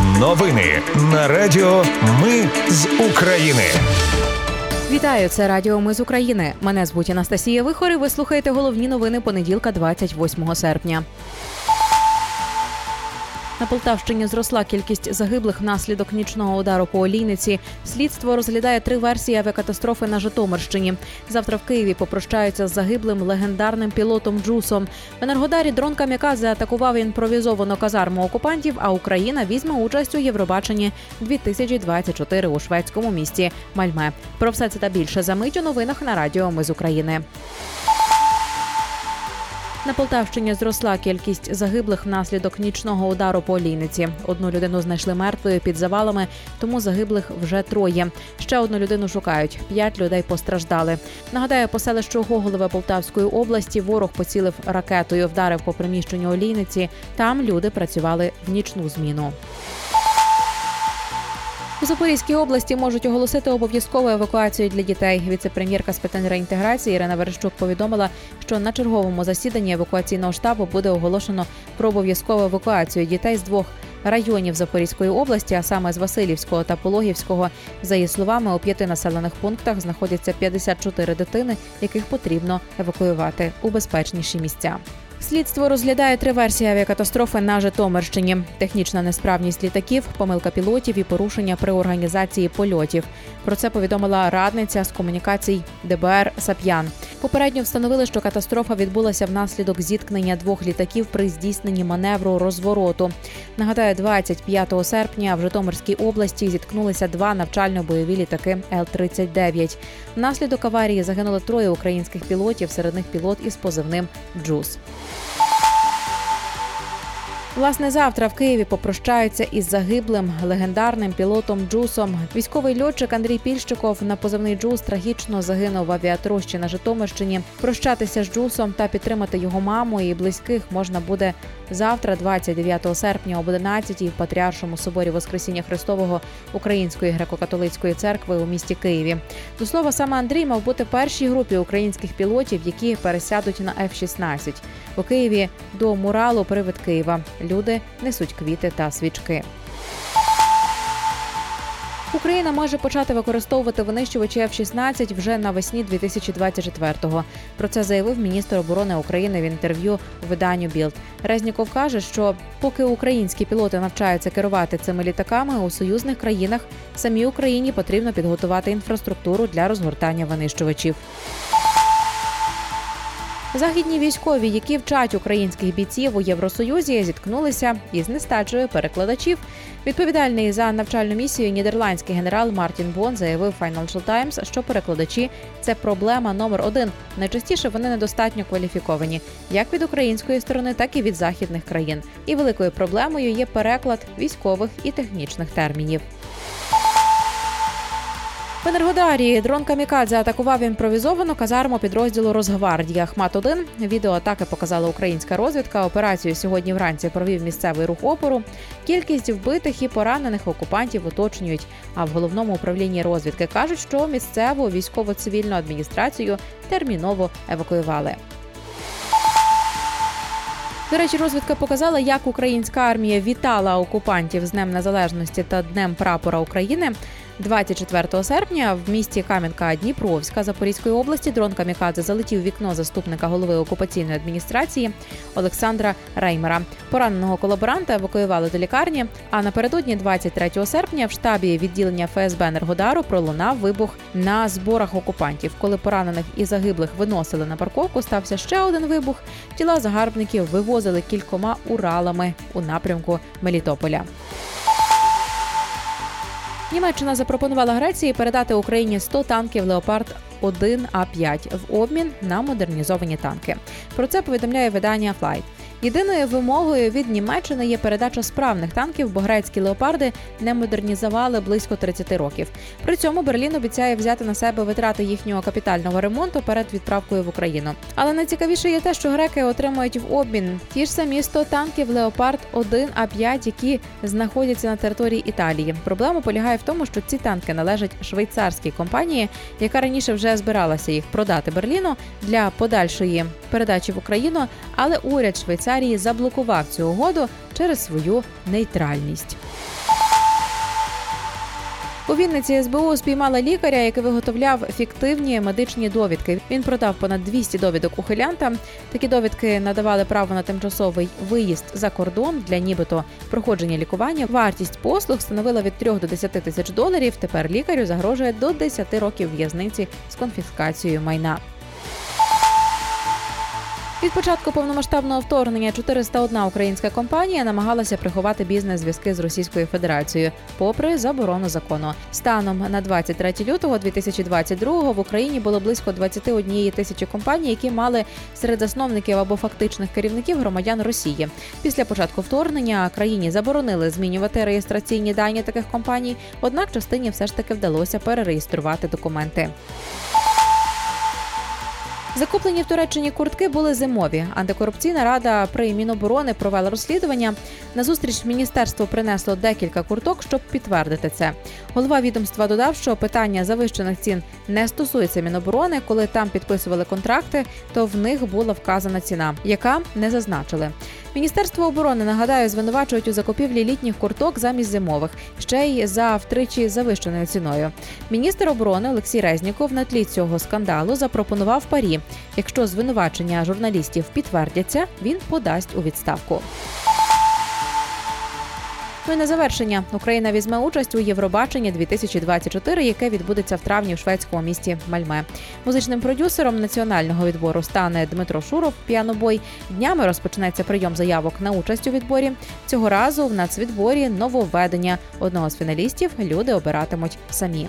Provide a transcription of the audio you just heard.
Новини на Радіо Ми з України. Вітаю, це Радіо Ми з України. Мене звуть Анастасія Вихор і Ви слухаєте головні новини понеділка, 28 серпня. На Полтавщині зросла кількість загиблих внаслідок нічного удару по олійниці. Слідство розглядає три версії авіакатастрофи на Житомирщині. Завтра в Києві попрощаються з загиблим легендарним пілотом Джусом. В Енергодарі дрон Камікадзе атакував імпровізовану казарму окупантів. А Україна візьме участь у Євробаченні 2024 у шведському місті Мальме. Про все це та більше за мить у новинах на Радіо Ми з України. На Полтавщині зросла кількість загиблих внаслідок нічного удару по олійниці. Одну людину знайшли мертвою під завалами, тому загиблих вже троє. Ще одну людину шукають. П'ять людей постраждали. Нагадаю, по селищу Гоголеве Полтавської області ворог поцілив ракетою, вдарив по приміщенню олійниці. Там люди працювали в нічну зміну. У Запорізькій області можуть оголосити обов'язкову евакуацію для дітей. Віце-прем'єрка з питань реінтеграції Ірина Верещук повідомила, що на черговому засіданні евакуаційного штабу буде оголошено про обов'язкову евакуацію дітей з двох районів Запорізької області, а саме з Васильівського та Пологівського. За її словами, у п'яти населених пунктах знаходяться 54 дитини, яких потрібно евакуювати у безпечніші місця. Слідство розглядає три версії авіакатастрофи на Житомирщині: технічна несправність літаків, помилка пілотів і порушення при організації польотів. Про це повідомила радниця з комунікацій ДБР Сап'ян. Попередньо встановили, що катастрофа відбулася внаслідок зіткнення двох літаків при здійсненні маневру розвороту. Нагадаю, 25 серпня в Житомирській області зіткнулися два навчально-бойові літаки Л-39. Внаслідок аварії загинули троє українських пілотів, серед них пілот із позивним Джус. Власне, завтра в Києві попрощаються із загиблим легендарним пілотом Джусом. Військовий льотчик Андрій Пільщиков на позивний Джус трагічно загинув в авіатрощі на Житомирщині. Прощатися з Джусом та підтримати його маму і близьких можна буде завтра, 29 серпня, об 11 в Патріаршому соборі Воскресіння Христового Української греко-католицької церкви у місті Києві. До слова, саме Андрій мав бути першій групі українських пілотів, які пересядуть на F-16. у Києві до муралу Привид Києва. Люди несуть квіти та свічки. Україна може почати використовувати винищувачі F-16 вже навесні 2024-го. Про це заявив міністр оборони України в інтерв'ю виданню Білд. Резніков каже, що поки українські пілоти навчаються керувати цими літаками у союзних країнах, самій Україні потрібно підготувати інфраструктуру для розгортання винищувачів. Західні військові, які вчать українських бійців у Євросоюзі, зіткнулися із нестачею перекладачів. Відповідальний за навчальну місію нідерландський генерал Мартін Бон заявив Financial Times, що перекладачі це проблема номер один. Найчастіше вони недостатньо кваліфіковані, як від української сторони, так і від західних країн. І великою проблемою є переклад військових і технічних термінів. В Енергодарі дрон Камікадзе атакував імпровізовану казарму підрозділу Росгвардія Ахмат 1 Відео атаки показала українська розвідка. Операцію сьогодні вранці провів місцевий рух опору. Кількість вбитих і поранених окупантів уточнюють. А в головному управлінні розвідки кажуть, що місцеву військово-цивільну адміністрацію терміново евакуювали. До речі, розвідка показала, як українська армія вітала окупантів з Днем Незалежності та Днем Прапора України. 24 серпня в місті Кам'янка Дніпровська Запорізької області дрон Камікадзе залетів вікно заступника голови окупаційної адміністрації Олександра Реймера. Пораненого колаборанта евакуювали до лікарні. А напередодні, 23 серпня, в штабі відділення ФСБ Енергодару пролунав вибух на зборах окупантів. Коли поранених і загиблих виносили на парковку, стався ще один вибух. Тіла загарбників вивозили кількома уралами у напрямку Мелітополя. Німеччина запропонувала Греції передати Україні 100 танків Леопард 1 А 5 в обмін на модернізовані танки. Про це повідомляє видання Flight. Єдиною вимогою від Німеччини є передача справних танків, бо грецькі леопарди не модернізували близько 30 років. При цьому Берлін обіцяє взяти на себе витрати їхнього капітального ремонту перед відправкою в Україну. Але найцікавіше є те, що греки отримують в обмін ті ж самі 100 танків Леопард 1 А 5 які знаходяться на території Італії. Проблема полягає в тому, що ці танки належать швейцарській компанії, яка раніше вже збиралася їх продати Берліну для подальшої передачі в Україну, але уряд Швейцарії Швейцарії заблокував цю угоду через свою нейтральність. У Вінниці СБУ спіймала лікаря, який виготовляв фіктивні медичні довідки. Він продав понад 200 довідок ухилянтам. Такі довідки надавали право на тимчасовий виїзд за кордон для нібито проходження лікування. Вартість послуг становила від 3 до 10 тисяч доларів. Тепер лікарю загрожує до 10 років в'язниці з конфіскацією майна. Від початку повномасштабного вторгнення 401 українська компанія намагалася приховати бізнес-зв'язки з Російською Федерацією, попри заборону закону. Станом на 23 лютого 2022 в Україні було близько 21 тисячі компаній, які мали серед засновників або фактичних керівників громадян Росії. Після початку вторгнення країні заборонили змінювати реєстраційні дані таких компаній однак частині все ж таки вдалося перереєструвати документи. Закуплені в Туреччині куртки були зимові. Антикорупційна рада при Міноборони провела розслідування. На зустріч міністерство принесло декілька курток, щоб підтвердити це. Голова відомства додав, що питання завищених цін не стосується Міноборони. Коли там підписували контракти, то в них була вказана ціна, яка не зазначили. Міністерство оборони нагадаю звинувачують у закупівлі літніх курток замість зимових, ще й за втричі завищеною ціною. Міністр оборони Олексій Резніков на тлі цього скандалу запропонував парі. Якщо звинувачення журналістів підтвердяться, він подасть у відставку. Ну і на завершення Україна візьме участь у Євробаченні 2024, яке відбудеться в травні в шведському місті Мальме. Музичним продюсером національного відбору стане Дмитро Шуров. Піанобой днями розпочнеться прийом заявок на участь у відборі. Цього разу в нацвідборі нововведення одного з фіналістів люди обиратимуть самі.